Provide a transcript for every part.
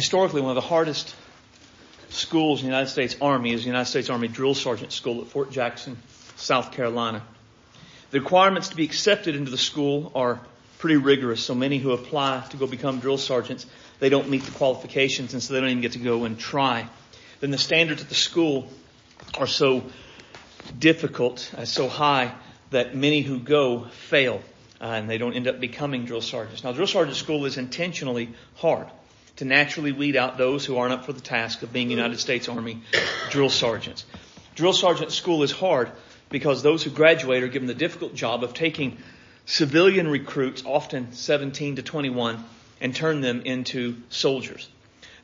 Historically, one of the hardest schools in the United States Army is the United States Army Drill Sergeant School at Fort Jackson, South Carolina. The requirements to be accepted into the school are pretty rigorous. So many who apply to go become drill sergeants, they don't meet the qualifications and so they don't even get to go and try. Then the standards at the school are so difficult, uh, so high that many who go fail uh, and they don't end up becoming drill sergeants. Now drill sergeant school is intentionally hard to naturally weed out those who aren't up for the task of being United States Army drill sergeants. Drill sergeant school is hard because those who graduate are given the difficult job of taking civilian recruits, often 17 to 21, and turn them into soldiers.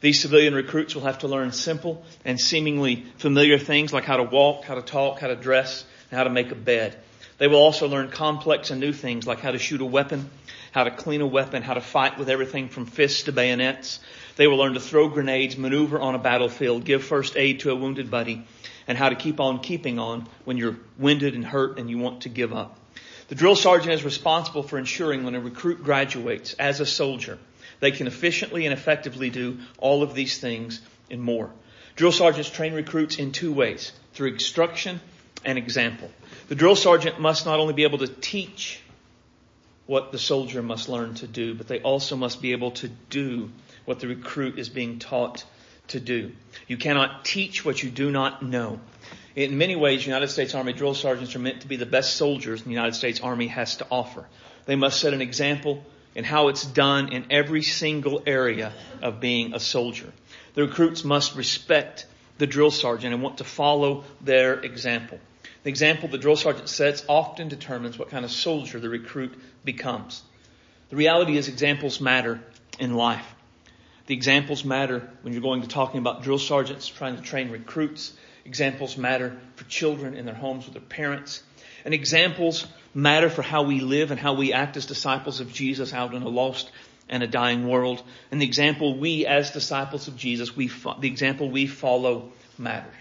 These civilian recruits will have to learn simple and seemingly familiar things like how to walk, how to talk, how to dress, and how to make a bed. They will also learn complex and new things like how to shoot a weapon, how to clean a weapon, how to fight with everything from fists to bayonets. They will learn to throw grenades, maneuver on a battlefield, give first aid to a wounded buddy, and how to keep on keeping on when you're winded and hurt and you want to give up. The drill sergeant is responsible for ensuring when a recruit graduates as a soldier, they can efficiently and effectively do all of these things and more. Drill sergeants train recruits in two ways, through instruction and example. The drill sergeant must not only be able to teach what the soldier must learn to do, but they also must be able to do what the recruit is being taught to do. You cannot teach what you do not know. In many ways, United States Army drill sergeants are meant to be the best soldiers the United States Army has to offer. They must set an example in how it's done in every single area of being a soldier. The recruits must respect the drill sergeant and want to follow their example. The example the drill sergeant sets often determines what kind of soldier the recruit becomes. The reality is examples matter in life. The examples matter when you're going to talking about drill sergeants trying to train recruits. Examples matter for children in their homes with their parents. And examples matter for how we live and how we act as disciples of Jesus out in a lost and a dying world. And the example we as disciples of Jesus, we, the example we follow matters.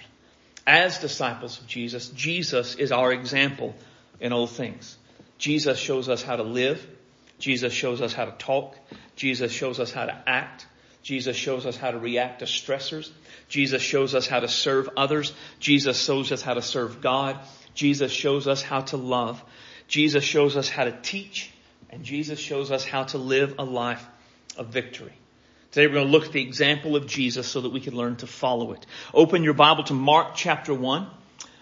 As disciples of Jesus, Jesus is our example in all things. Jesus shows us how to live. Jesus shows us how to talk. Jesus shows us how to act. Jesus shows us how to react to stressors. Jesus shows us how to serve others. Jesus shows us how to serve God. Jesus shows us how to love. Jesus shows us how to teach. And Jesus shows us how to live a life of victory. Today we're going to look at the example of Jesus so that we can learn to follow it. Open your Bible to Mark chapter 1,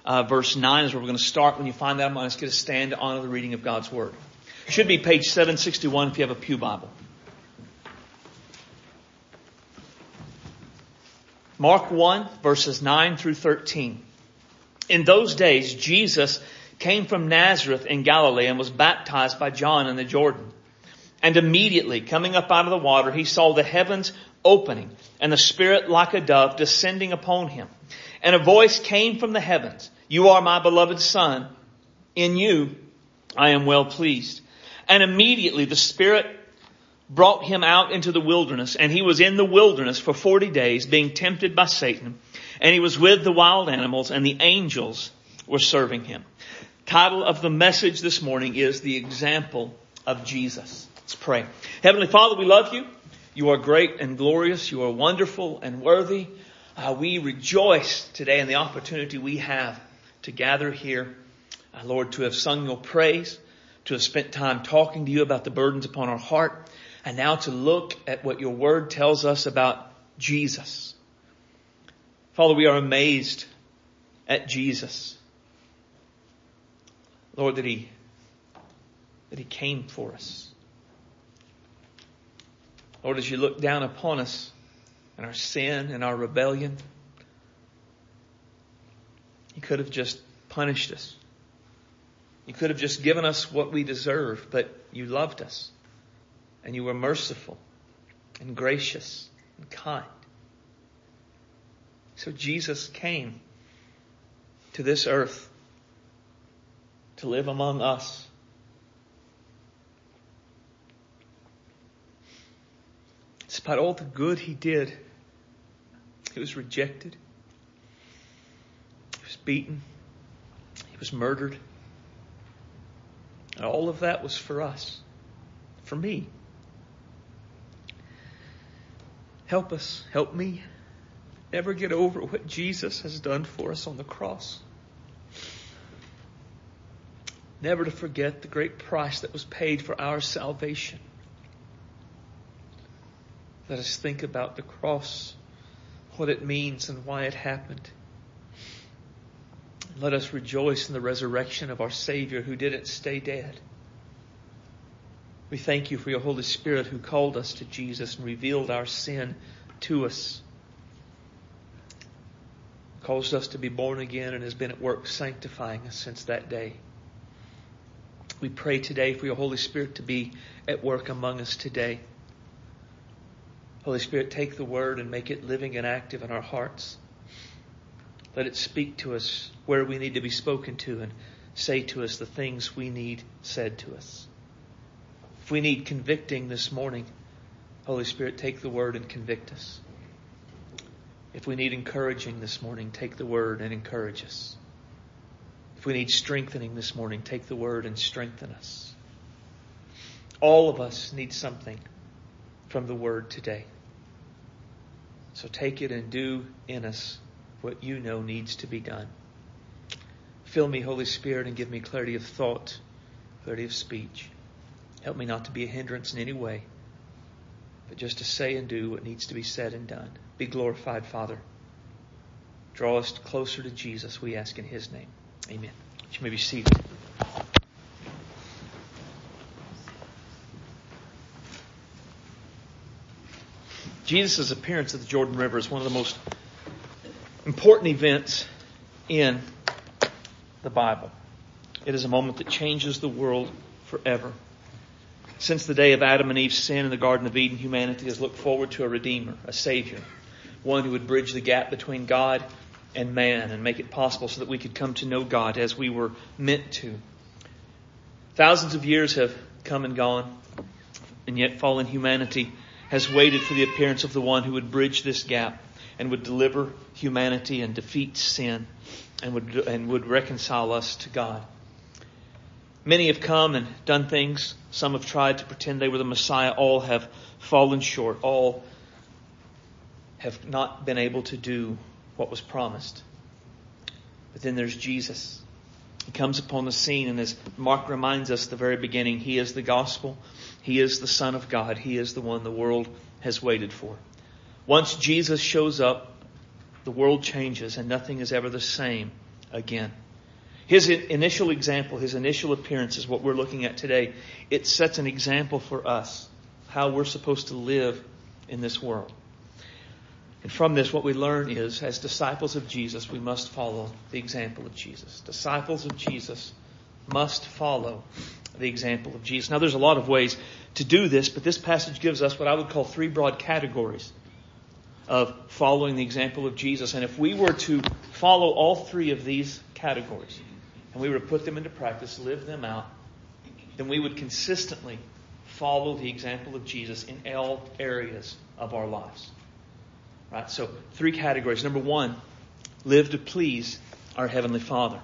uh, verse 9 is where we're going to start. When you find that, I'm going to get a stand to honor the reading of God's Word. It should be page 761 if you have a Pew Bible. Mark 1 verses 9 through 13. In those days, Jesus came from Nazareth in Galilee and was baptized by John in the Jordan. And immediately coming up out of the water, he saw the heavens opening and the Spirit like a dove descending upon him. And a voice came from the heavens, you are my beloved son. In you I am well pleased. And immediately the Spirit brought him out into the wilderness and he was in the wilderness for 40 days being tempted by Satan and he was with the wild animals and the angels were serving him. Title of the message this morning is the example of Jesus. Pray. Heavenly Father, we love you. You are great and glorious. You are wonderful and worthy. Uh, we rejoice today in the opportunity we have to gather here, uh, Lord, to have sung your praise, to have spent time talking to you about the burdens upon our heart, and now to look at what your word tells us about Jesus. Father, we are amazed at Jesus. Lord, that he, that he came for us. Lord, as you look down upon us and our sin and our rebellion, you could have just punished us. You could have just given us what we deserve, but you loved us and you were merciful and gracious and kind. So Jesus came to this earth to live among us. Despite all the good he did, he was rejected. He was beaten. He was murdered. And all of that was for us, for me. Help us, help me, never get over what Jesus has done for us on the cross. Never to forget the great price that was paid for our salvation. Let us think about the cross, what it means, and why it happened. Let us rejoice in the resurrection of our Savior who didn't stay dead. We thank you for your Holy Spirit who called us to Jesus and revealed our sin to us. Caused us to be born again and has been at work sanctifying us since that day. We pray today for your Holy Spirit to be at work among us today. Holy Spirit, take the word and make it living and active in our hearts. Let it speak to us where we need to be spoken to and say to us the things we need said to us. If we need convicting this morning, Holy Spirit, take the word and convict us. If we need encouraging this morning, take the word and encourage us. If we need strengthening this morning, take the word and strengthen us. All of us need something from the word today. So take it and do in us what you know needs to be done. Fill me, Holy Spirit, and give me clarity of thought, clarity of speech. Help me not to be a hindrance in any way, but just to say and do what needs to be said and done. Be glorified, Father. Draw us closer to Jesus, we ask in His name. Amen. You may be seated. Jesus' appearance at the Jordan River is one of the most important events in the Bible. It is a moment that changes the world forever. Since the day of Adam and Eve's sin in the Garden of Eden, humanity has looked forward to a Redeemer, a Savior, one who would bridge the gap between God and man and make it possible so that we could come to know God as we were meant to. Thousands of years have come and gone, and yet fallen humanity has waited for the appearance of the one who would bridge this gap and would deliver humanity and defeat sin and would, and would reconcile us to God. Many have come and done things. Some have tried to pretend they were the Messiah. All have fallen short. All have not been able to do what was promised. But then there's Jesus. He comes upon the scene, and as Mark reminds us at the very beginning, He is the gospel. He is the Son of God. He is the one the world has waited for. Once Jesus shows up, the world changes, and nothing is ever the same again. His initial example, his initial appearance is what we're looking at today. It sets an example for us how we're supposed to live in this world. And from this, what we learn is, as disciples of Jesus, we must follow the example of Jesus. Disciples of Jesus must follow the example of Jesus. Now, there's a lot of ways to do this, but this passage gives us what I would call three broad categories of following the example of Jesus. And if we were to follow all three of these categories, and we were to put them into practice, live them out, then we would consistently follow the example of Jesus in all areas of our lives. Right? So, three categories. Number one, live to please our Heavenly Father.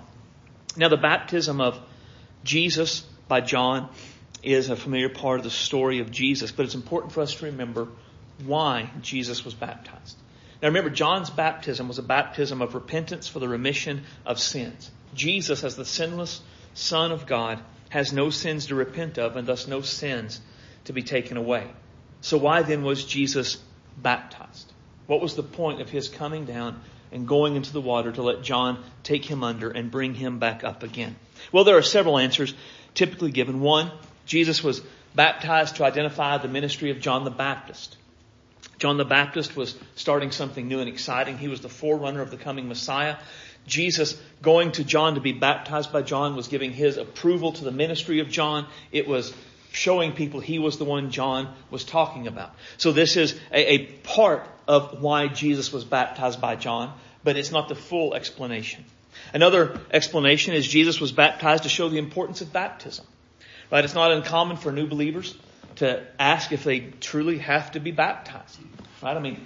Now, the baptism of Jesus by John is a familiar part of the story of Jesus, but it's important for us to remember why Jesus was baptized. Now remember, John's baptism was a baptism of repentance for the remission of sins. Jesus, as the sinless Son of God, has no sins to repent of and thus no sins to be taken away. So why then was Jesus baptized? What was the point of his coming down and going into the water to let John take him under and bring him back up again? Well, there are several answers typically given. One, Jesus was baptized to identify the ministry of John the Baptist. John the Baptist was starting something new and exciting. He was the forerunner of the coming Messiah. Jesus going to John to be baptized by John was giving his approval to the ministry of John. It was showing people he was the one John was talking about. So this is a, a part of why Jesus was baptized by John, but it's not the full explanation. Another explanation is Jesus was baptized to show the importance of baptism. Right? It's not uncommon for new believers to ask if they truly have to be baptized. Right? I mean,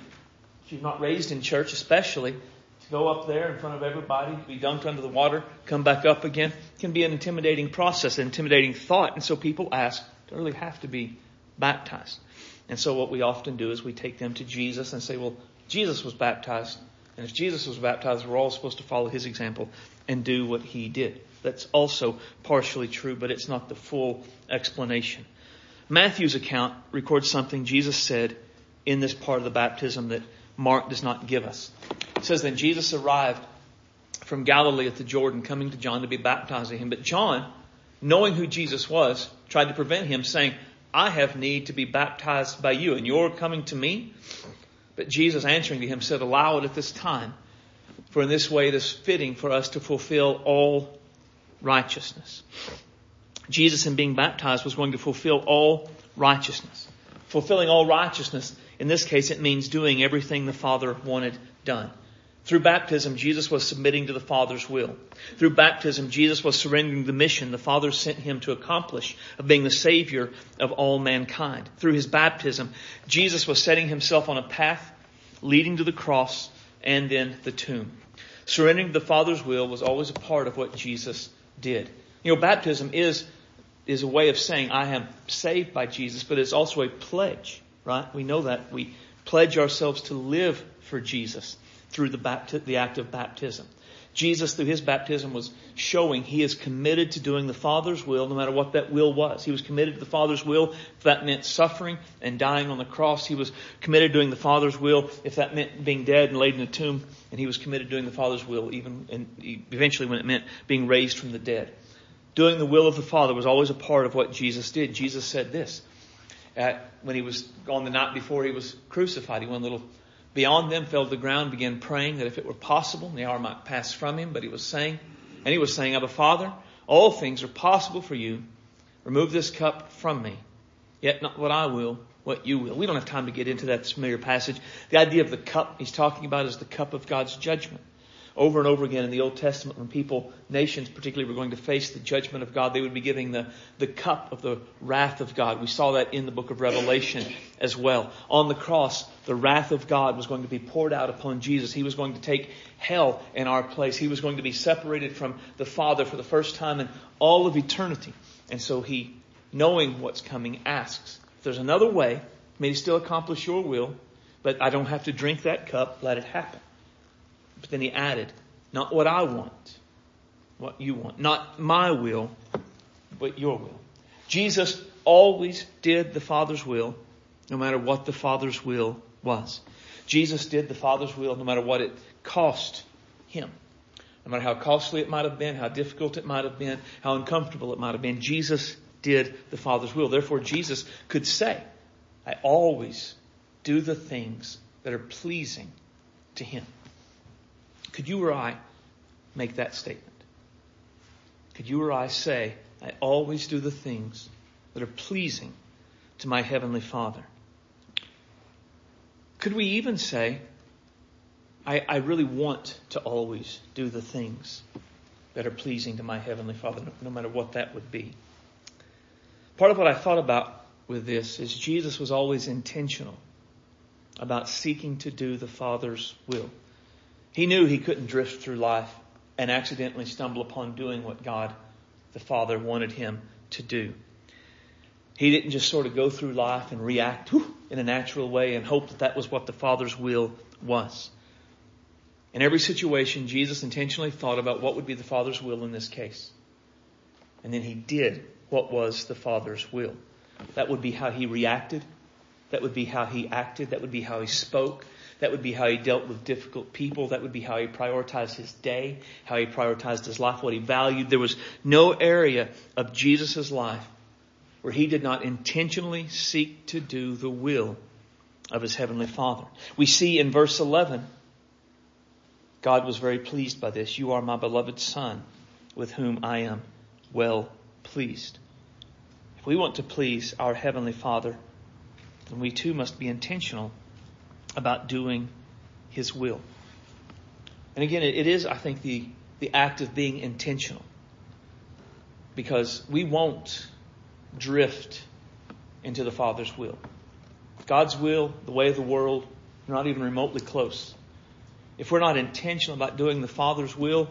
if you're not raised in church, especially, to go up there in front of everybody, be dunked under the water, come back up again, can be an intimidating process, an intimidating thought. And so people ask, do I really have to be baptized? And so what we often do is we take them to Jesus and say, well, Jesus was baptized. And if Jesus was baptized, we're all supposed to follow his example and do what he did. That's also partially true, but it's not the full explanation. Matthew's account records something Jesus said in this part of the baptism that Mark does not give us. It says, Then Jesus arrived from Galilee at the Jordan, coming to John to be baptized baptizing him. But John, knowing who Jesus was, tried to prevent him, saying, I have need to be baptized by you, and you're coming to me? But Jesus answering to him said, Allow it at this time, for in this way it is fitting for us to fulfill all righteousness. Jesus, in being baptized, was going to fulfill all righteousness. Fulfilling all righteousness, in this case, it means doing everything the Father wanted done. Through baptism, Jesus was submitting to the Father's will. Through baptism, Jesus was surrendering the mission the Father sent him to accomplish of being the Savior of all mankind. Through his baptism, Jesus was setting himself on a path leading to the cross and then the tomb. Surrendering to the Father's will was always a part of what Jesus did. You know, baptism is, is a way of saying, I am saved by Jesus, but it's also a pledge, right? We know that. We pledge ourselves to live for Jesus through the, bapti- the act of baptism. Jesus, through his baptism, was showing he is committed to doing the Father's will, no matter what that will was. He was committed to the Father's will if that meant suffering and dying on the cross. He was committed to doing the Father's will if that meant being dead and laid in a tomb. And he was committed to doing the Father's will even and eventually when it meant being raised from the dead. Doing the will of the Father was always a part of what Jesus did. Jesus said this at, when he was on the night before he was crucified. He went a little beyond them, fell to the ground, began praying that if it were possible, the hour might pass from him. But he was saying, and he was saying, Abba Father, all things are possible for you. Remove this cup from me. Yet not what I will, what you will. We don't have time to get into that familiar passage. The idea of the cup he's talking about is the cup of God's judgment over and over again in the Old Testament when people, nations particularly, were going to face the judgment of God, they would be giving the, the cup of the wrath of God. We saw that in the book of Revelation as well. On the cross, the wrath of God was going to be poured out upon Jesus. He was going to take hell in our place. He was going to be separated from the Father for the first time in all of eternity. And so he, knowing what's coming, asks, if there's another way, may he still accomplish your will, but I don't have to drink that cup, let it happen. But then he added, not what I want, what you want. Not my will, but your will. Jesus always did the Father's will, no matter what the Father's will was. Jesus did the Father's will no matter what it cost him. No matter how costly it might have been, how difficult it might have been, how uncomfortable it might have been, Jesus did the Father's will. Therefore, Jesus could say, I always do the things that are pleasing to Him. Could you or I make that statement? Could you or I say, I always do the things that are pleasing to my Heavenly Father? Could we even say, I, I really want to always do the things that are pleasing to my Heavenly Father, no, no matter what that would be? Part of what I thought about with this is Jesus was always intentional about seeking to do the Father's will. He knew he couldn't drift through life and accidentally stumble upon doing what God the Father wanted him to do. He didn't just sort of go through life and react in a natural way and hope that that was what the Father's will was. In every situation, Jesus intentionally thought about what would be the Father's will in this case. And then he did what was the Father's will. That would be how he reacted. That would be how he acted. That would be how he spoke. That would be how he dealt with difficult people. That would be how he prioritized his day, how he prioritized his life, what he valued. There was no area of Jesus' life where he did not intentionally seek to do the will of his heavenly Father. We see in verse 11, God was very pleased by this. You are my beloved Son, with whom I am well pleased. If we want to please our Heavenly Father, then we too must be intentional about doing His will. And again, it is, I think, the, the act of being intentional. Because we won't drift into the Father's will. God's will, the way of the world, are not even remotely close. If we're not intentional about doing the Father's will,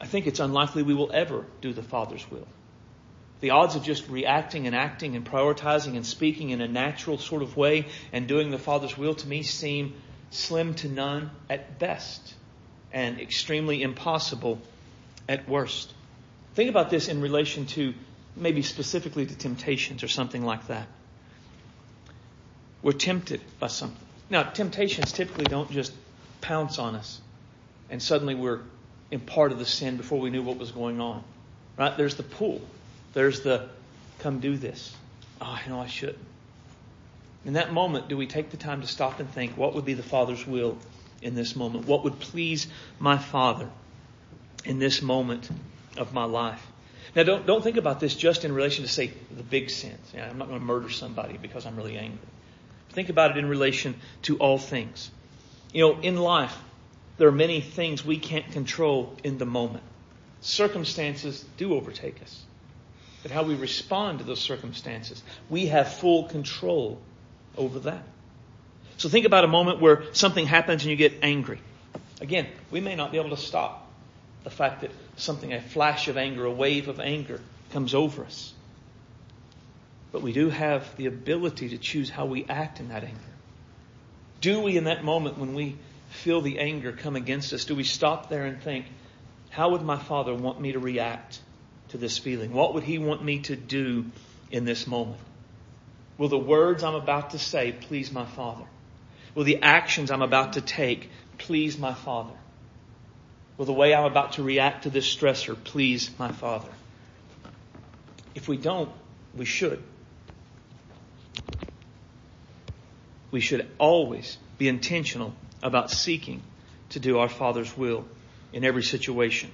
I think it's unlikely we will ever do the Father's will. The odds of just reacting and acting and prioritizing and speaking in a natural sort of way and doing the Father's will to me seem slim to none at best and extremely impossible at worst. Think about this in relation to maybe specifically to temptations or something like that. We're tempted by something. Now, temptations typically don't just pounce on us and suddenly we're in part of the sin before we knew what was going on. Right? There's the pull. There's the come do this. Oh, I know I should. In that moment, do we take the time to stop and think, what would be the Father's will in this moment? What would please my Father in this moment of my life? Now, don't, don't think about this just in relation to, say, the big sins. I'm not going to murder somebody because I'm really angry. Think about it in relation to all things. You know, in life, there are many things we can't control in the moment. Circumstances do overtake us. But how we respond to those circumstances, we have full control over that. So think about a moment where something happens and you get angry. Again, we may not be able to stop the fact that something, a flash of anger, a wave of anger comes over us. But we do have the ability to choose how we act in that anger. Do we, in that moment when we feel the anger come against us, do we stop there and think, how would my Father want me to react to this feeling? What would He want me to do in this moment? Will the words I'm about to say please my Father? Will the actions I'm about to take please my Father? Will the way I'm about to react to this stressor please my Father? If we don't, we should. We should always be intentional about seeking to do our Father's will in every situation.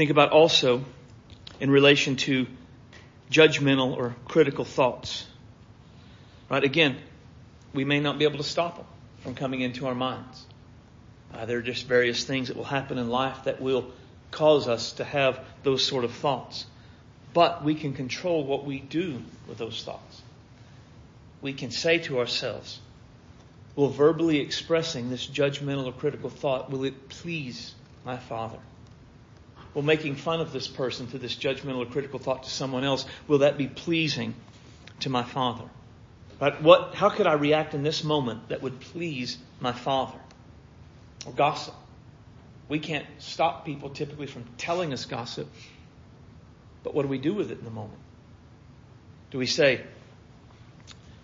Think about also in relation to judgmental or critical thoughts. Right? Again, we may not be able to stop them from coming into our minds. Uh, there are just various things that will happen in life that will cause us to have those sort of thoughts. But we can control what we do with those thoughts. We can say to ourselves, will verbally expressing this judgmental or critical thought, will it please my Father? Will making fun of this person to this judgmental or critical thought to someone else, will that be pleasing to my Father? Right? What, how could I react in this moment that would please my Father? Or gossip. We can't stop people typically from telling us gossip, but what do we do with it in the moment? Do we say,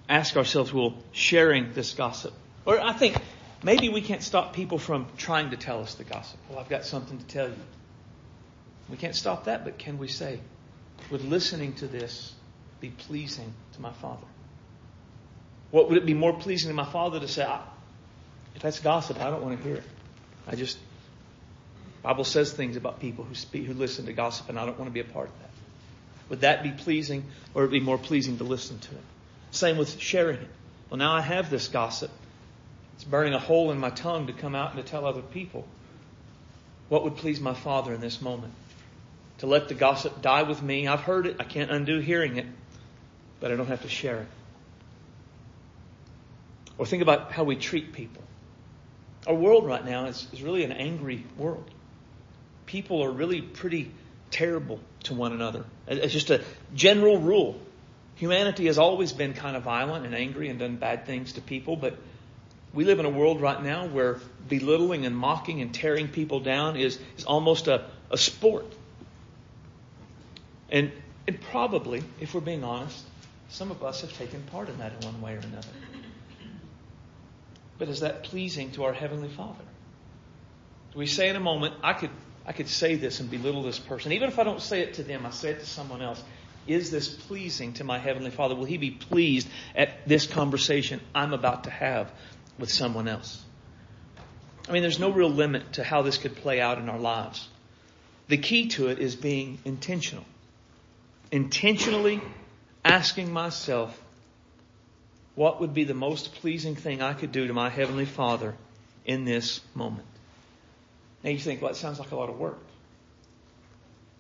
ask ourselves, well, sharing this gossip? Or I think maybe we can't stop people from trying to tell us the gossip. Well, I've got something to tell you. We can't stop that, but can we say, would listening to this be pleasing to my Father? What would it be more pleasing to my Father to say, if that's gossip, I don't want to hear it. I just, Bible says things about people who speak, who listen to gossip, and I don't want to be a part of that. Would that be pleasing, or would it be more pleasing to listen to it? Same with sharing it. Well, now I have this gossip. It's burning a hole in my tongue to come out and to tell other people. What would please my Father in this moment? To let the gossip die with me. I've heard it. I can't undo hearing it, but I don't have to share it. Or think about how we treat people. Our world right now is, is really an angry world. People are really pretty terrible to one another. It's just a general rule. Humanity has always been kind of violent and angry and done bad things to people, but we live in a world right now where belittling and mocking and tearing people down is, is almost a, a sport. And, and probably, if we're being honest, some of us have taken part in that in one way or another. But is that pleasing to our Heavenly Father? We say in a moment, I could, I could say this and belittle this person. Even if I don't say it to them, I say it to someone else. Is this pleasing to my Heavenly Father? Will He be pleased at this conversation I'm about to have with someone else? I mean, there's no real limit to how this could play out in our lives. The key to it is being intentional intentionally asking myself, what would be the most pleasing thing I could do to my Heavenly Father in this moment? Now you think, well, it sounds like a lot of work.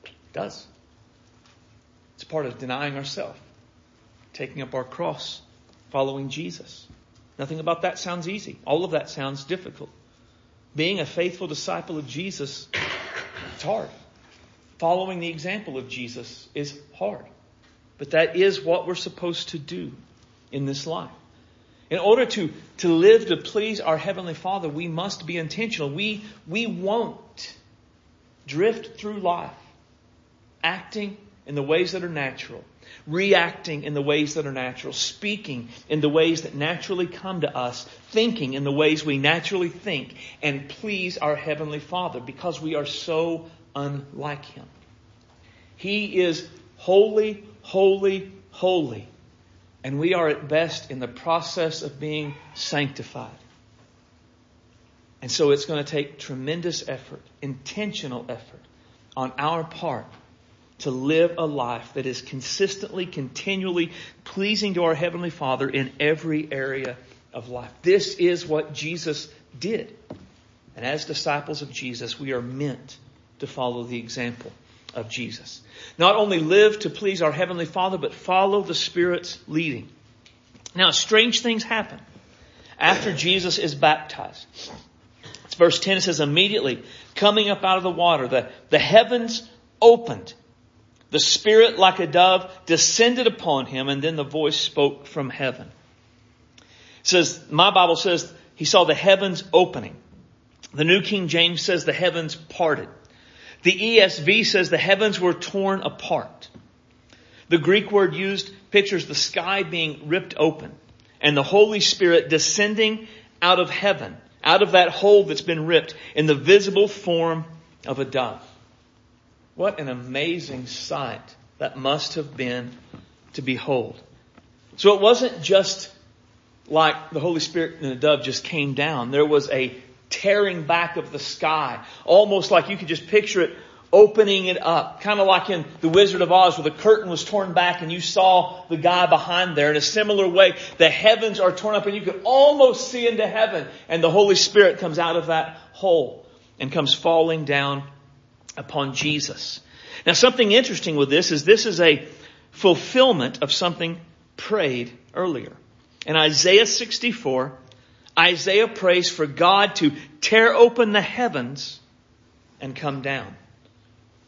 It does. It's part of denying ourselves, taking up our cross, following Jesus. Nothing about that sounds easy. All of that sounds difficult. Being a faithful disciple of Jesus, it's hard. Following the example of Jesus is hard. But that is what we're supposed to do in this life. In order to, to live to please our Heavenly Father, we must be intentional. We, we won't drift through life acting in the ways that are natural, reacting in the ways that are natural, speaking in the ways that naturally come to us, thinking in the ways we naturally think, and please our Heavenly Father because we are so unlike Him. He is holy, holy, holy. And we are at best in the process of being sanctified. And so it's going to take tremendous effort, intentional effort on our part to live a life that is consistently, continually pleasing to our Heavenly Father in every area of life. This is what Jesus did. And as disciples of Jesus, we are meant to follow the example of Jesus. Not only live to please our Heavenly Father, but follow the Spirit's leading. Now, strange things happen after Jesus is baptized. It's verse 10, it says, immediately coming up out of the water, the, the heavens opened the Spirit, like a dove, descended upon him, and then the voice spoke from heaven. It says, my Bible says he saw the heavens opening. The New King James says the heavens parted. The ESV says the heavens were torn apart. The Greek word used pictures the sky being ripped open and the Holy Spirit descending out of heaven, out of that hole that's been ripped in the visible form of a dove. What an amazing sight that must have been to behold. So it wasn't just like the Holy Spirit and the dove just came down. There was a tearing back of the sky, almost like you could just picture it opening it up. Kind of like in The Wizard of Oz where the curtain was torn back and you saw the guy behind there. In a similar way, the heavens are torn up and you could almost see into heaven and the Holy Spirit comes out of that hole and comes falling down upon Jesus. Now something interesting with this is this is a fulfillment of something prayed earlier. In Isaiah 64, Isaiah prays for God to tear open the heavens and come down.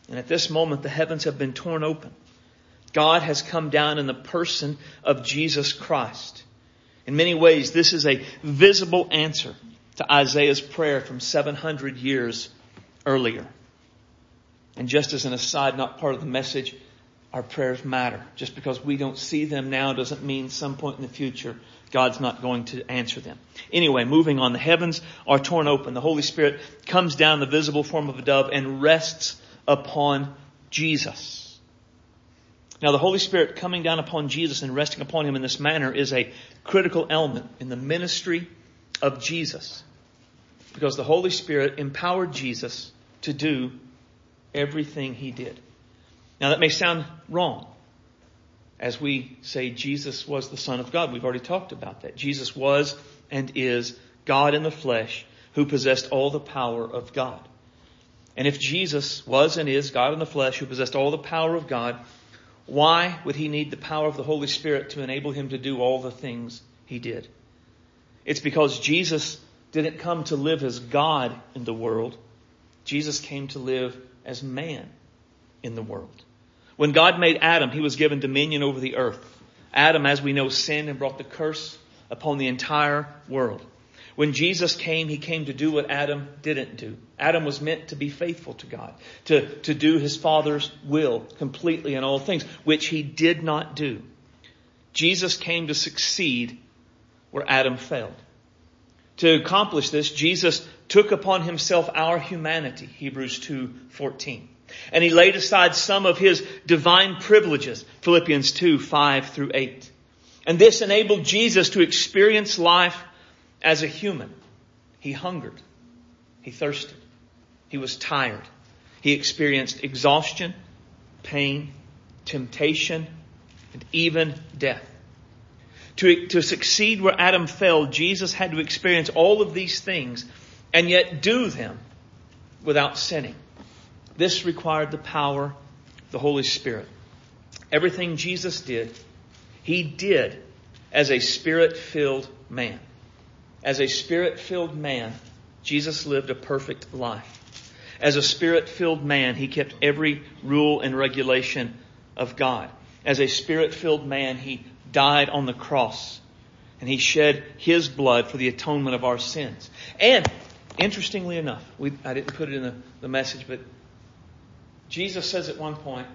And at this moment, the heavens have been torn open. God has come down in the person of Jesus Christ. In many ways, this is a visible answer to Isaiah's prayer from 700 years earlier. And just as an aside, not part of the message, our prayers matter. Just because we don't see them now doesn't mean some point in the future God's not going to answer them. Anyway, moving on. The heavens are torn open. The Holy Spirit comes down in the visible form of a dove and rests upon Jesus. Now the Holy Spirit coming down upon Jesus and resting upon him in this manner is a critical element in the ministry of Jesus. Because the Holy Spirit empowered Jesus to do everything he did. Now that may sound wrong. As we say Jesus was the Son of God, we've already talked about that. Jesus was and is God in the flesh who possessed all the power of God. And if Jesus was and is God in the flesh who possessed all the power of God, why would he need the power of the Holy Spirit to enable him to do all the things he did? It's because Jesus didn't come to live as God in the world. Jesus came to live as man in the world. When God made Adam, he was given dominion over the earth. Adam, as we know, sinned and brought the curse upon the entire world. When Jesus came, he came to do what Adam didn't do. Adam was meant to be faithful to God, to, to do his Father's will completely in all things, which he did not do. Jesus came to succeed where Adam failed. To accomplish this, Jesus took upon himself our humanity, Hebrews 2:14. And he laid aside some of his divine privileges, Philippians 2, 5 through 8. And this enabled Jesus to experience life as a human, he hungered. He thirsted. He was tired. He experienced exhaustion, pain, temptation, and even death. To, to succeed where Adam failed, Jesus had to experience all of these things and yet do them without sinning. This required the power the Holy Spirit. Everything Jesus did, He did as a spirit filled man. As a spirit filled man, Jesus lived a perfect life. As a spirit-filled man, he kept every rule and regulation of God. As a spirit-filled man, he died on the cross and he shed his blood for the atonement of our sins. And interestingly enough, we, I didn't put it in the, the message, but Jesus says at one point,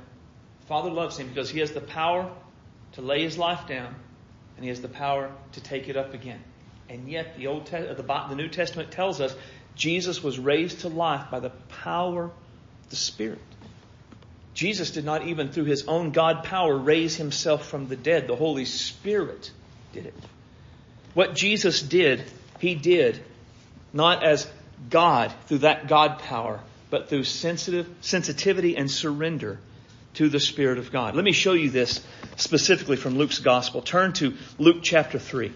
Father loves him because he has the power to lay his life down and he has the power to take it up again. And yet the Old Te- uh, the, the New Testament tells us Jesus was raised to life by the power of the Spirit. Jesus did not even through his own God power raise himself from the dead. The Holy Spirit did it. What Jesus did, he did not as God through that God power, but through sensitive sensitivity and surrender to the Spirit of God. Let me show you this specifically from Luke's Gospel. Turn to Luke chapter 3.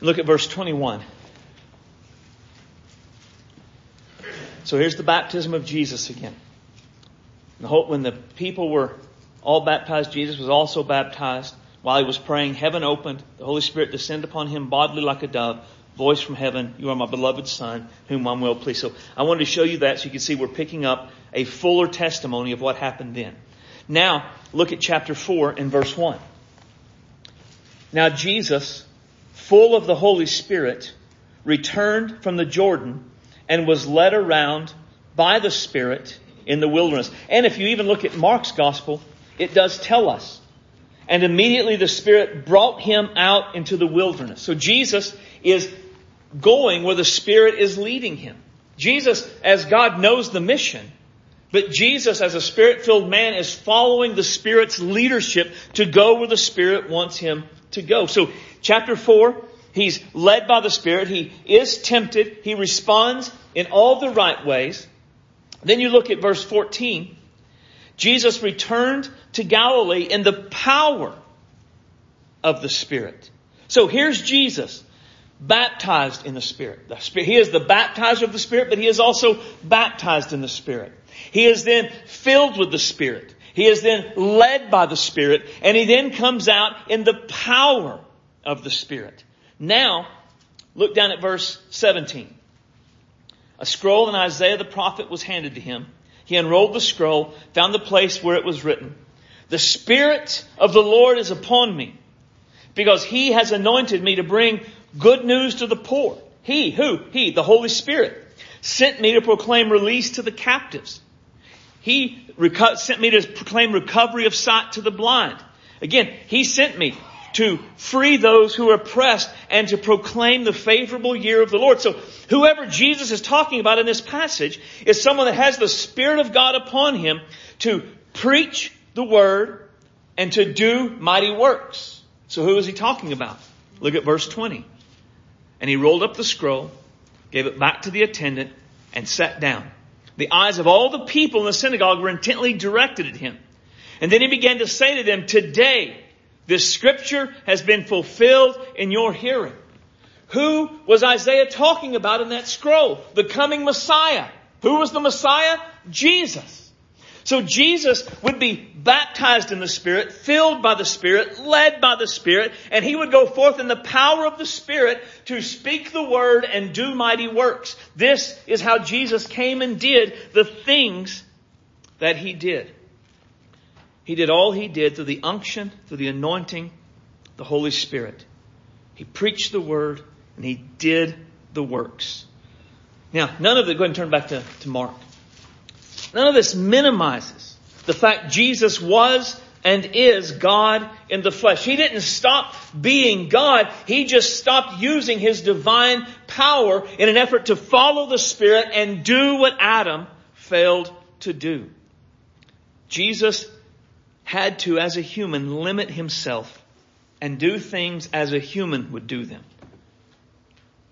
Look at verse 21. So here's the baptism of Jesus again. When the people were all baptized, Jesus was also baptized. While he was praying, heaven opened. The Holy Spirit descended upon him bodily like a dove. Voice from heaven, you are my beloved son, whom I'm well pleased. So I wanted to show you that so you can see we're picking up a fuller testimony of what happened then. Now, look at chapter 4 and verse 1. Now Jesus full of the Holy Spirit, returned from the Jordan and was led around by the Spirit in the wilderness. And if you even look at Mark's gospel, it does tell us. And immediately the Spirit brought him out into the wilderness. So Jesus is going where the Spirit is leading him. Jesus, as God knows the mission, but Jesus, as a Spirit-filled man, is following the Spirit's leadership to go where the Spirit wants him to go. So chapter 4, he's led by the Spirit. He is tempted. He responds in all the right ways. Then you look at verse 14. Jesus returned to Galilee in the power of the Spirit. So here's Jesus baptized in the Spirit. the Spirit. He is the baptizer of the Spirit, but he is also baptized in the Spirit. He is then filled with the Spirit. He is then led by the Spirit, and he then comes out in the power of the Spirit. Now, look down at verse 17. A scroll in Isaiah the prophet was handed to him. He unrolled the scroll, found the place where it was written, The Spirit of the Lord is upon me, because He has anointed me to bring good news to the poor. He, who? He, the Holy Spirit, sent me to proclaim release to the captives. He sent me to proclaim recovery of sight to the blind. Again, He sent me to free those who are oppressed and to proclaim the favorable year of the Lord. So whoever Jesus is talking about in this passage is someone that has the Spirit of God upon him to preach the word and to do mighty works. So who is he talking about? Look at verse 20. And he rolled up the scroll, gave it back to the attendant, and sat down. The eyes of all the people in the synagogue were intently directed at him. And then he began to say to them, Today this scripture has been fulfilled in your hearing. Who was Isaiah talking about in that scroll? The coming Messiah. Who was the Messiah? Jesus. So Jesus would be baptized in the Spirit, filled by the Spirit, led by the Spirit, and he would go forth in the power of the Spirit to speak the word and do mighty works. This is how Jesus came and did the things that he did. He did all he did through the unction, through the anointing, the Holy Spirit. He preached the word and he did the works. Now, none of it, go ahead and turn back to, to Mark. None of this minimizes the fact Jesus was and is God in the flesh. He didn't stop being God. He just stopped using his divine power in an effort to follow the Spirit and do what Adam failed to do. Jesus had to, as a human, limit himself and do things as a human would do them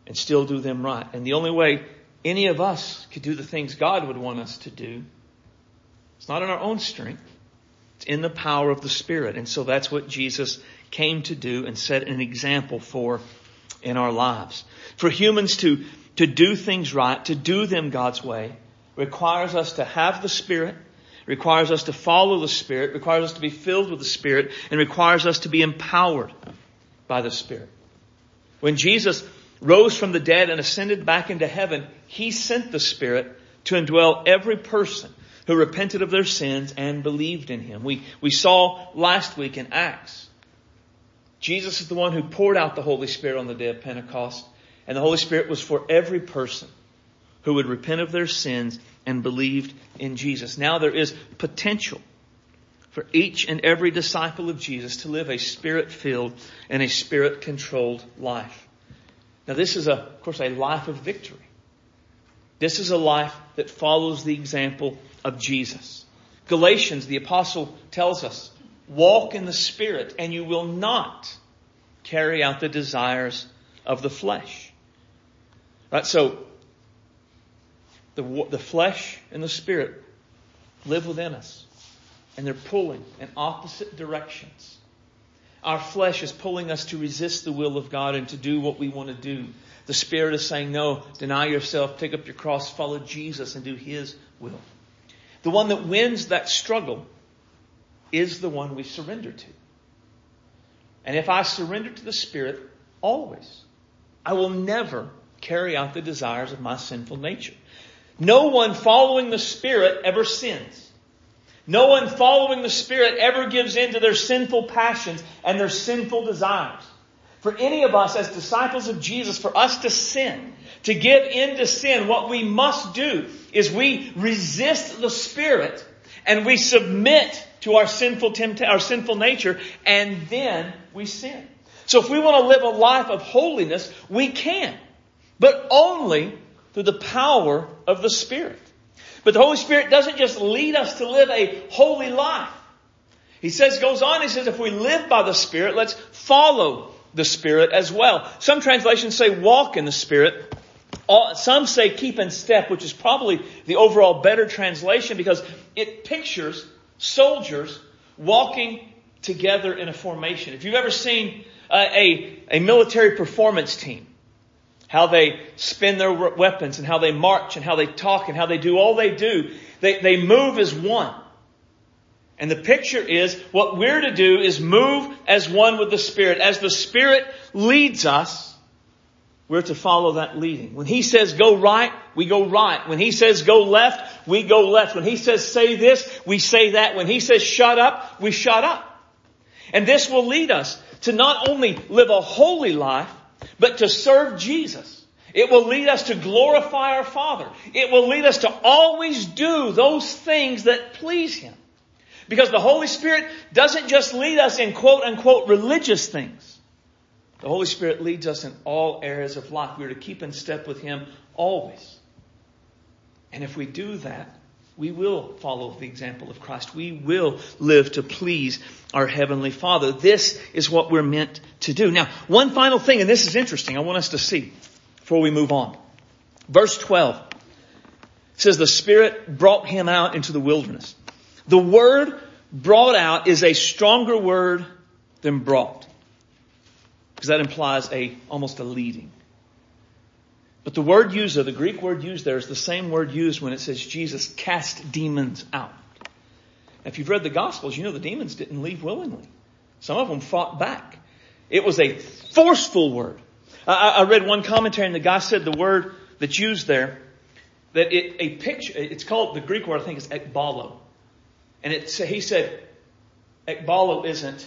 and still do them right. And the only way any of us could do the things God would want us to do, it's not in our own strength. It's in the power of the Spirit. And so that's what Jesus came to do and set an example for in our lives. For humans to, to do things right, to do them God's way, requires us to have the Spirit, requires us to follow the Spirit, requires us to be filled with the Spirit, and requires us to be empowered by the Spirit. When Jesus rose from the dead and ascended back into heaven, He sent the Spirit to indwell every person who repented of their sins and believed in Him. We, we saw last week in Acts. Jesus is the one who poured out the Holy Spirit on the day of Pentecost, and the Holy Spirit was for every person who would repent of their sins and believed in Jesus. Now there is potential for each and every disciple of Jesus to live a spirit filled and a spirit controlled life. Now this is a, of course, a life of victory. This is a life that follows the example of Jesus. Galatians, the apostle tells us, walk in the spirit and you will not carry out the desires of the flesh. Right, so the, the flesh and the spirit live within us, and they're pulling in opposite directions. Our flesh is pulling us to resist the will of God and to do what we want to do. The Spirit is saying, no, deny yourself, take up your cross, follow Jesus and do His will. The one that wins that struggle is the one we surrender to. And if I surrender to the Spirit, always, I will never carry out the desires of my sinful nature. No one following the Spirit ever sins. No one following the Spirit ever gives in to their sinful passions and their sinful desires. For any of us as disciples of Jesus, for us to sin, to give in to sin, what we must do is we resist the Spirit and we submit to our sinful tempt- our sinful nature and then we sin. So if we want to live a life of holiness, we can. But only through the power of the Spirit. But the Holy Spirit doesn't just lead us to live a holy life. He says, goes on, he says, if we live by the Spirit, let's follow the Spirit as well. Some translations say walk in the Spirit. Some say keep in step, which is probably the overall better translation because it pictures soldiers walking together in a formation. If you've ever seen uh, a, a military performance team, how they spin their weapons and how they march and how they talk and how they do all they do. They, they move as one. And the picture is what we're to do is move as one with the Spirit. As the Spirit leads us, we're to follow that leading. When He says go right, we go right. When He says go left, we go left. When He says say this, we say that. When He says shut up, we shut up. And this will lead us to not only live a holy life, but to serve Jesus. It will lead us to glorify our Father. It will lead us to always do those things that please Him. Because the Holy Spirit doesn't just lead us in quote unquote religious things. The Holy Spirit leads us in all areas of life. We're to keep in step with Him always. And if we do that, we will follow the example of Christ. We will live to please our Heavenly Father. This is what we're meant to do. Now, one final thing, and this is interesting, I want us to see before we move on. Verse 12 says, The Spirit brought him out into the wilderness. The word brought out is a stronger word than brought. Because that implies a, almost a leading. But the word used there, the Greek word used there is the same word used when it says Jesus cast demons out. If you've read the Gospels, you know the demons didn't leave willingly. Some of them fought back. It was a forceful word. I, I read one commentary and the guy said the word that's used there, that it, a picture, it's called, the Greek word I think is ekbalo. And it, he said, ekbalo isn't,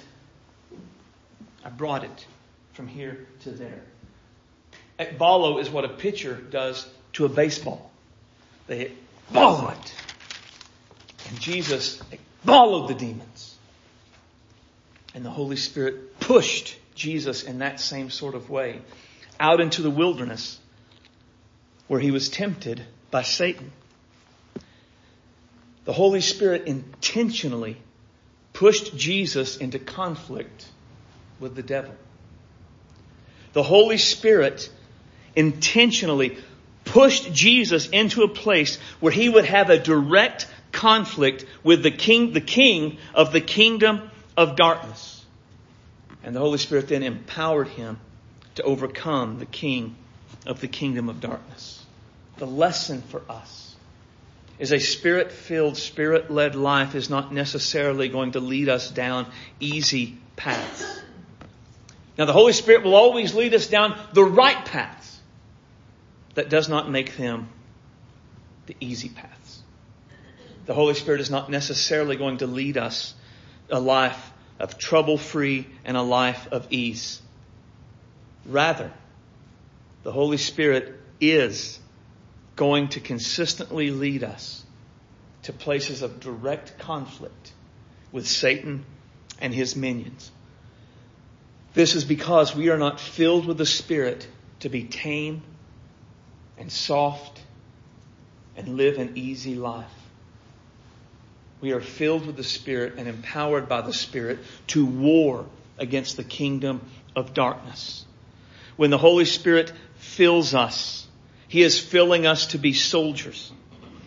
I brought it from here to there. Ekbalo is what a pitcher does to a baseball. They follow it. And Jesus followed the demons. And the Holy Spirit pushed Jesus in that same sort of way out into the wilderness where he was tempted by Satan. The Holy Spirit intentionally pushed Jesus into conflict with the devil. The Holy Spirit intentionally pushed Jesus into a place where he would have a direct conflict with the king, the king of the kingdom of darkness. And the Holy Spirit then empowered him to overcome the king of the kingdom of darkness. The lesson for us is a spirit filled, spirit led life is not necessarily going to lead us down easy paths. Now, the Holy Spirit will always lead us down the right paths. That does not make them the easy paths. The Holy Spirit is not necessarily going to lead us a life of trouble free and a life of ease. Rather, the Holy Spirit is going to consistently lead us to places of direct conflict with Satan and his minions. This is because we are not filled with the Spirit to be tame and soft and live an easy life. We are filled with the Spirit and empowered by the Spirit to war against the kingdom of darkness. When the Holy Spirit fills us, He is filling us to be soldiers.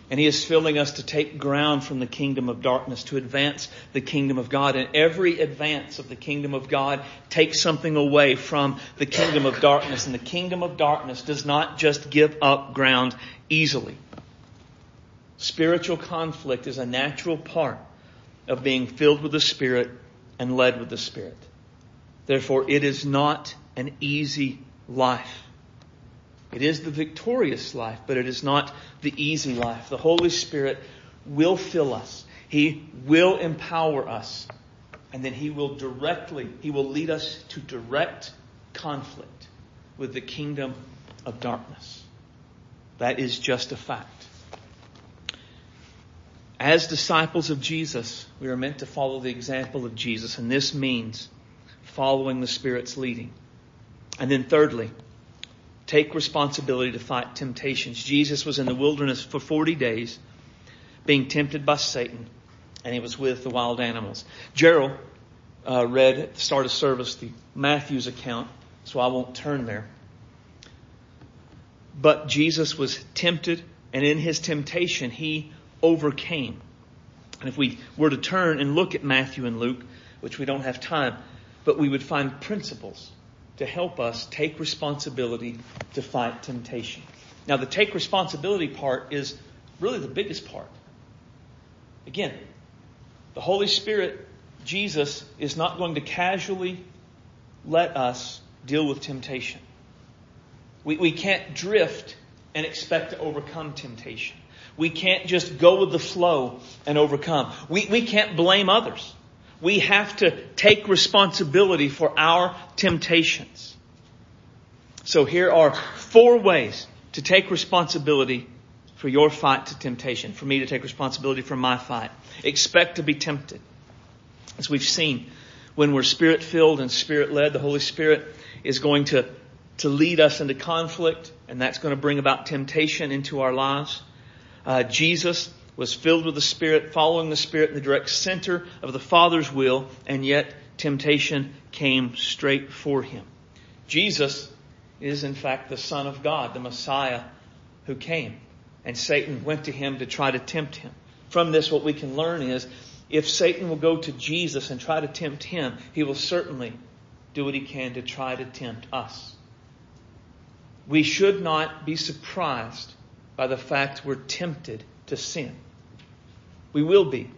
And He is filling us to take ground from the kingdom of darkness, to advance the kingdom of God. And every advance of the kingdom of God takes something away from the kingdom of darkness. And the kingdom of darkness does not just give up ground easily. Spiritual conflict is a natural part of being filled with the Spirit and led with the Spirit. Therefore, it is not an easy life. It is the victorious life, but it is not the easy life. The Holy Spirit will fill us. He will empower us. And then He will directly, He will lead us to direct conflict with the kingdom of darkness. That is just a fact. As disciples of Jesus, we are meant to follow the example of Jesus, and this means following the Spirit's leading. And then thirdly, take responsibility to fight temptations. Jesus was in the wilderness for 40 days, being tempted by Satan, and he was with the wild animals. Gerald uh, read at the start of service the Matthew's account, so I won't turn there. But Jesus was tempted, and in his temptation, he overcame. And if we were to turn and look at Matthew and Luke, which we don't have time, but we would find principles to help us take responsibility to fight temptation. Now, the take responsibility part is really the biggest part. Again, the Holy Spirit, Jesus, is not going to casually let us deal with temptation. We, we can't drift and expect to overcome temptation. We can't just go with the flow and overcome. We, we can't blame others. We have to take responsibility for our temptations. So here are four ways to take responsibility for your fight to temptation, for me to take responsibility for my fight. Expect to be tempted. As we've seen, when we're spirit filled and spirit led, the Holy Spirit is going to, to lead us into conflict, and that's going to bring about temptation into our lives. Uh, Jesus was filled with the Spirit, following the Spirit in the direct center of the Father's will, and yet temptation came straight for him. Jesus is in fact the Son of God, the Messiah who came. And Satan went to him to try to tempt him. From this, what we can learn is if Satan will go to Jesus and try to tempt him, he will certainly do what he can to try to tempt us. We should not be surprised by the fact we're tempted to sin. We will be.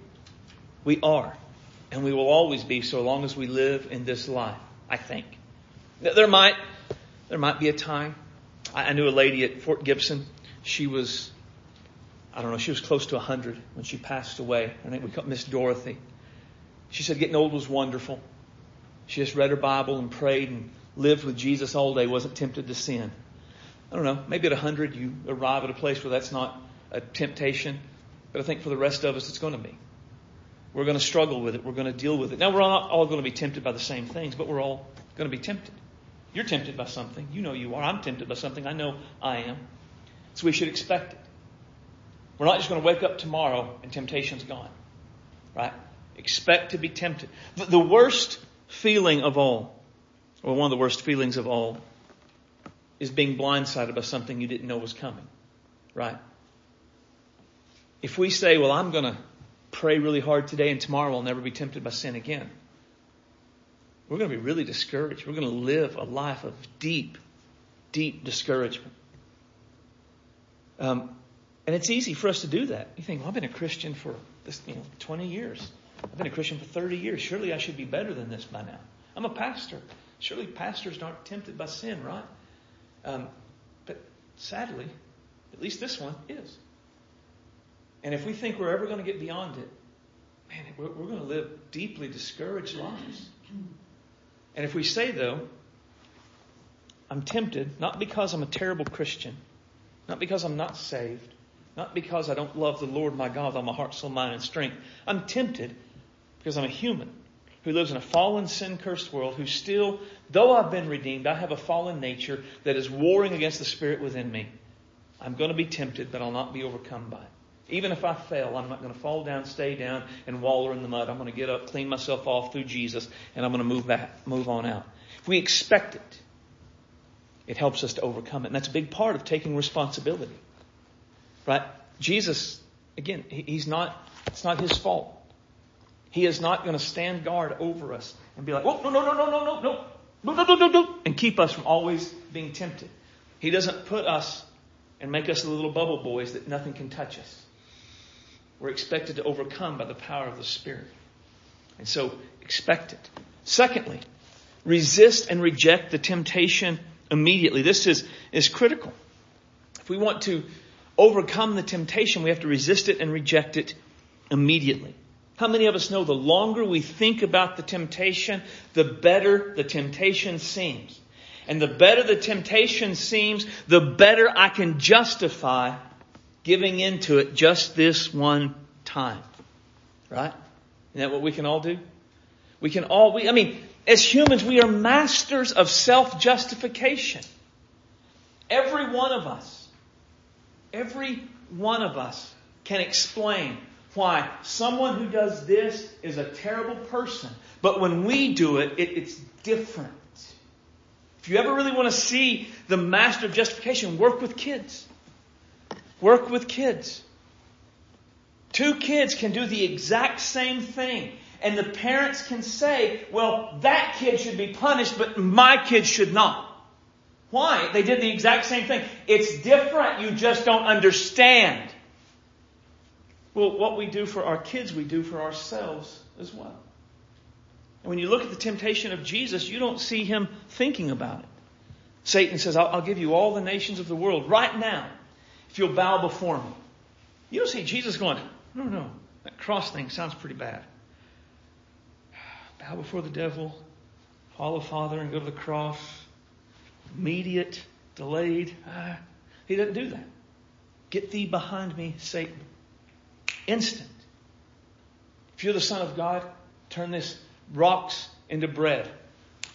We are. And we will always be so long as we live in this life, I think. There might, there might be a time. I knew a lady at Fort Gibson. She was, I don't know, she was close to 100 when she passed away. I think we called Miss Dorothy. She said getting old was wonderful. She just read her Bible and prayed and lived with Jesus all day, wasn't tempted to sin. I don't know, maybe at 100 you arrive at a place where that's not a temptation. But I think for the rest of us, it's going to be. We're going to struggle with it. We're going to deal with it. Now, we're not all going to be tempted by the same things, but we're all going to be tempted. You're tempted by something. You know you are. I'm tempted by something. I know I am. So we should expect it. We're not just going to wake up tomorrow and temptation's gone. Right? Expect to be tempted. The, the worst feeling of all, or one of the worst feelings of all, is being blindsided by something you didn't know was coming. Right? If we say, well, I'm going to pray really hard today and tomorrow I'll never be tempted by sin again, we're going to be really discouraged. We're going to live a life of deep, deep discouragement. Um, And it's easy for us to do that. You think, well, I've been a Christian for this, you know, 20 years. I've been a Christian for 30 years. Surely I should be better than this by now. I'm a pastor. Surely pastors aren't tempted by sin, right? Um, but sadly, at least this one is. And if we think we're ever going to get beyond it, man, we're, we're going to live deeply discouraged lives. And if we say, though, I'm tempted, not because I'm a terrible Christian, not because I'm not saved, not because I don't love the Lord my God with all my heart, soul, mind, and strength. I'm tempted because I'm a human who lives in a fallen, sin cursed world, who still, though I've been redeemed, I have a fallen nature that is warring against the spirit within me. I'm going to be tempted, but I'll not be overcome by it. Even if I fail, I'm not going to fall down, stay down, and waller in the mud. I'm going to get up, clean myself off through Jesus, and I'm going to move back, move on out. If we expect it, it helps us to overcome it. And that's a big part of taking responsibility. Right? Jesus, again, he's not, it's not his fault. He is not going to stand guard over us and be like, oh, no, no, no, no, no, no, no, no, no, no, no, no, and keep us from always being tempted. He doesn't put us and make us the little bubble boys that nothing can touch us. We're expected to overcome by the power of the Spirit. And so expect it. Secondly, resist and reject the temptation immediately. This is, is critical. If we want to overcome the temptation, we have to resist it and reject it immediately. How many of us know the longer we think about the temptation, the better the temptation seems? And the better the temptation seems, the better I can justify giving into it just this one time. Right? Isn't that what we can all do? We can all, we, I mean, as humans, we are masters of self-justification. Every one of us, every one of us can explain why someone who does this is a terrible person. But when we do it, it it's different. If you ever really want to see the master of justification, work with kids. Work with kids. Two kids can do the exact same thing. And the parents can say, well, that kid should be punished, but my kid should not. Why? They did the exact same thing. It's different. You just don't understand. Well, what we do for our kids, we do for ourselves as well. And when you look at the temptation of Jesus, you don't see him thinking about it. Satan says, I'll, I'll give you all the nations of the world right now if you'll bow before me. You don't see Jesus going, no, no, that cross thing sounds pretty bad. Bow before the devil, follow Father and go to the cross. Immediate, delayed. Ah, he doesn't do that. Get thee behind me, Satan. Instant. If you're the Son of God, turn this rocks into bread.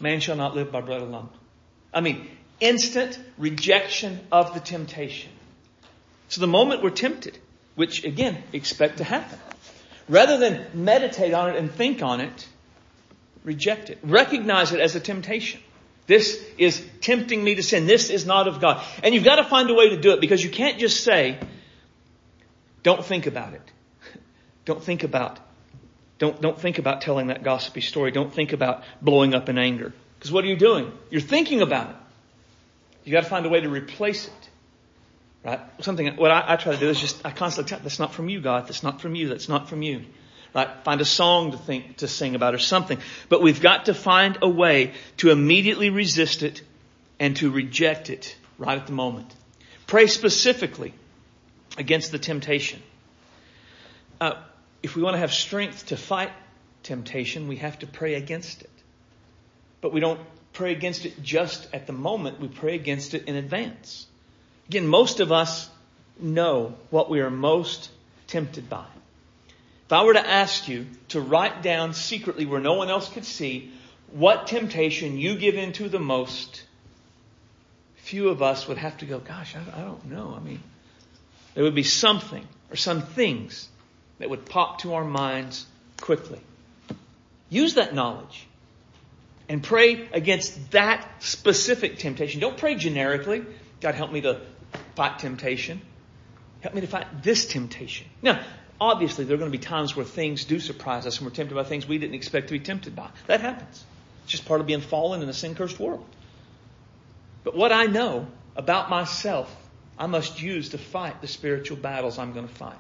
Man shall not live by bread alone. I mean, instant rejection of the temptation. So the moment we're tempted, which again, expect to happen, rather than meditate on it and think on it, reject it. Recognize it as a temptation. This is tempting me to sin. This is not of God. And you've got to find a way to do it because you can't just say, don't think about it. Don't think about, don't, don't think about telling that gossipy story. Don't think about blowing up in anger. Because what are you doing? You're thinking about it. You've got to find a way to replace it. Right? Something, what I, I try to do is just, I constantly tell, that's not from you, God. That's not from you. That's not from you. Right? Find a song to think, to sing about or something. But we've got to find a way to immediately resist it and to reject it right at the moment. Pray specifically against the temptation. Uh, if we want to have strength to fight temptation, we have to pray against it. But we don't pray against it just at the moment, we pray against it in advance. Again, most of us know what we are most tempted by. If I were to ask you to write down secretly where no one else could see what temptation you give into the most, few of us would have to go, gosh, I, don't know. I mean, there would be something or some things that would pop to our minds quickly. Use that knowledge and pray against that specific temptation. Don't pray generically. God, help me to fight temptation. Help me to fight this temptation. Now, obviously, there are going to be times where things do surprise us and we're tempted by things we didn't expect to be tempted by. That happens. It's just part of being fallen in a sin cursed world. But what I know about myself I must use to fight the spiritual battles I'm going to fight.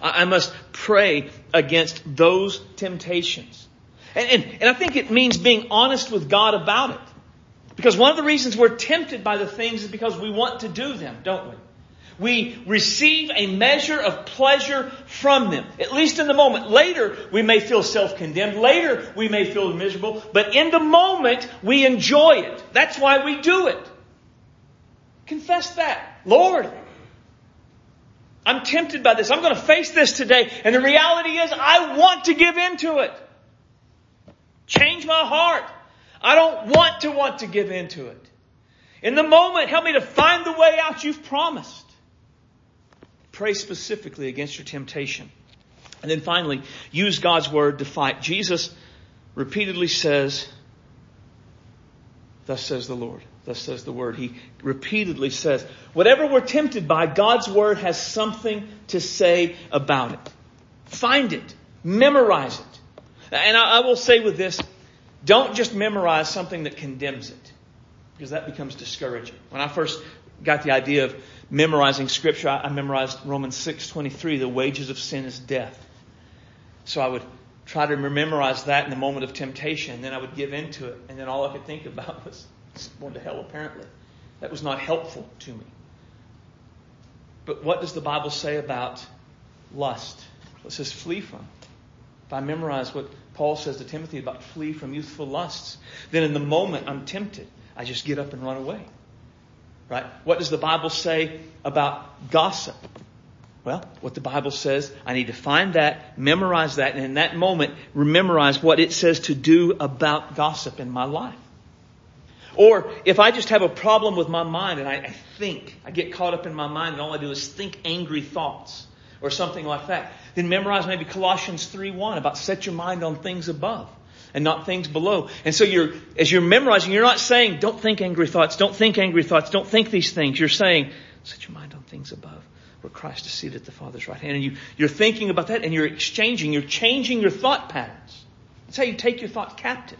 I must pray against those temptations. And, and, and I think it means being honest with God about it. Because one of the reasons we're tempted by the things is because we want to do them, don't we? We receive a measure of pleasure from them, at least in the moment. Later, we may feel self-condemned. Later, we may feel miserable. But in the moment, we enjoy it. That's why we do it. Confess that. Lord, I'm tempted by this. I'm going to face this today. And the reality is, I want to give in to it. Change my heart. I don't want to want to give in to it. In the moment, help me to find the way out you've promised. Pray specifically against your temptation. And then finally, use God's word to fight. Jesus repeatedly says, Thus says the Lord. Thus says the word. He repeatedly says, whatever we're tempted by, God's word has something to say about it. Find it. Memorize it. And I, will say with this, don't just memorize something that condemns it, because that becomes discouraging. When I first got the idea of memorizing scripture, I, I memorized Romans 6:23, the wages of sin is death. So I would try to memorize that in the moment of temptation, and then I would give into it, and then all I could think about was going to hell apparently. That was not helpful to me. But what does the Bible say about lust? It says flee from. If I memorize what Paul says to Timothy about flee from youthful lusts, then in the moment I'm tempted, I just get up and run away. Right? What does the Bible say about gossip? Well, what the Bible says, I need to find that, memorize that, and in that moment, memorize what it says to do about gossip in my life. Or if I just have a problem with my mind and I, I think, I get caught up in my mind and all I do is think angry thoughts or something like that, then memorize maybe Colossians 3.1 about set your mind on things above and not things below. And so you're, as you're memorizing, you're not saying, don't think angry thoughts, don't think angry thoughts, don't think these things. You're saying, set your mind on things above where Christ is seated at the Father's right hand. And you, you're thinking about that and you're exchanging, you're changing your thought patterns. That's how you take your thought captive.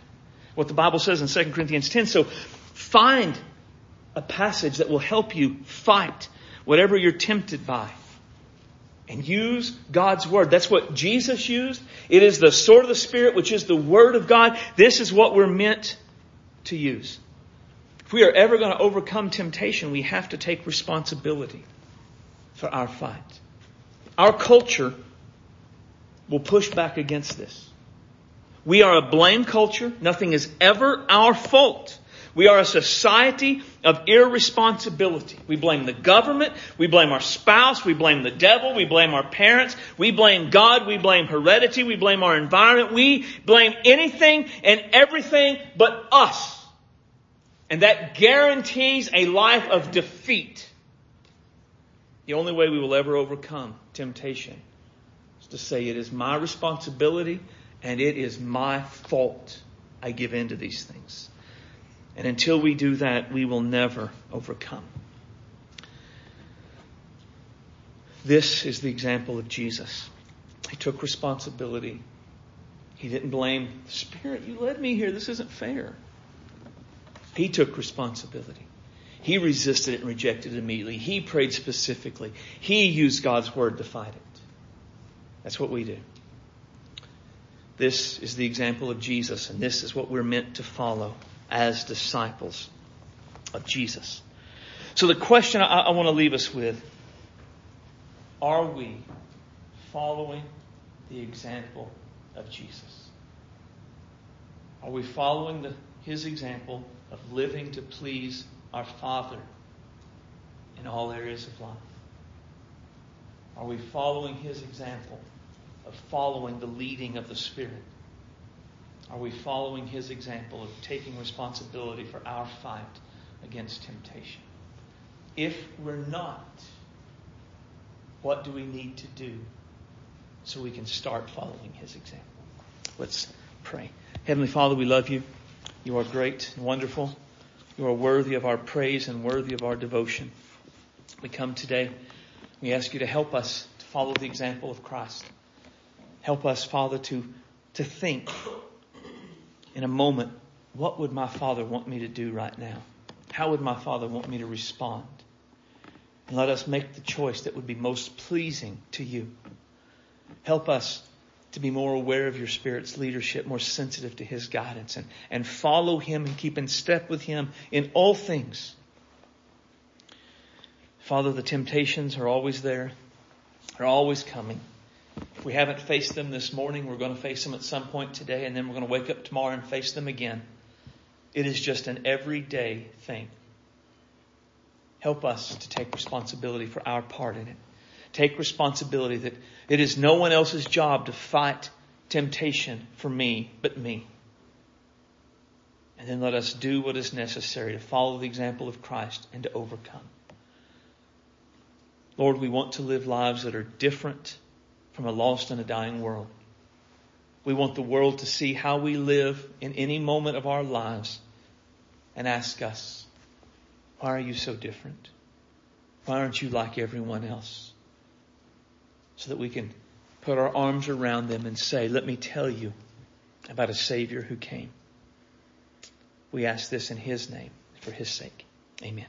What the Bible says in 2 Corinthians 10. So find a passage that will help you fight whatever you're tempted by and use God's Word. That's what Jesus used. It is the sword of the Spirit, which is the Word of God. This is what we're meant to use. If we are ever going to overcome temptation, we have to take responsibility for our fight. Our culture will push back against this. We are a blame culture. Nothing is ever our fault. We are a society of irresponsibility. We blame the government. We blame our spouse. We blame the devil. We blame our parents. We blame God. We blame heredity. We blame our environment. We blame anything and everything but us. And that guarantees a life of defeat. The only way we will ever overcome temptation is to say it is my responsibility and it is my fault I give in to these things. And until we do that, we will never overcome. This is the example of Jesus. He took responsibility. He didn't blame the Spirit. You led me here. This isn't fair. He took responsibility. He resisted it and rejected it immediately. He prayed specifically. He used God's word to fight it. That's what we do. This is the example of Jesus, and this is what we're meant to follow as disciples of Jesus. So the question I, I want to leave us with, are we following the example of Jesus? Are we following the, his example of living to please our Father in all areas of life? Are we following his example of following the leading of the Spirit? Are we following his example of taking responsibility for our fight against temptation? If we're not, what do we need to do so we can start following his example? Let's pray. Heavenly Father, we love you. You are great and wonderful. You are worthy of our praise and worthy of our devotion. We come today. We ask you to help us to follow the example of Christ. Help us, Father, to, to think in a moment, what would my Father want me to do right now? How would my Father want me to respond? And let us make the choice that would be most pleasing to you. Help us to be more aware of your Spirit's leadership, more sensitive to His guidance, and, and follow Him and keep in step with Him in all things. Father, the temptations are always there. They're always coming. If we haven't faced them this morning, we're going to face them at some point today, and then we're going to wake up tomorrow and face them again. It is just an everyday thing. Help us to take responsibility for our part in it. Take responsibility that it is no one else's job to fight temptation for me but me. And then let us do what is necessary to follow the example of Christ and to overcome. Lord, we want to live lives that are different from a lost and a dying world. We want the world to see how we live in any moment of our lives and ask us, why are you so different? Why aren't you like everyone else? So that we can put our arms around them and say, let me tell you about a Savior who came. We ask this in His name, for His sake. Amen.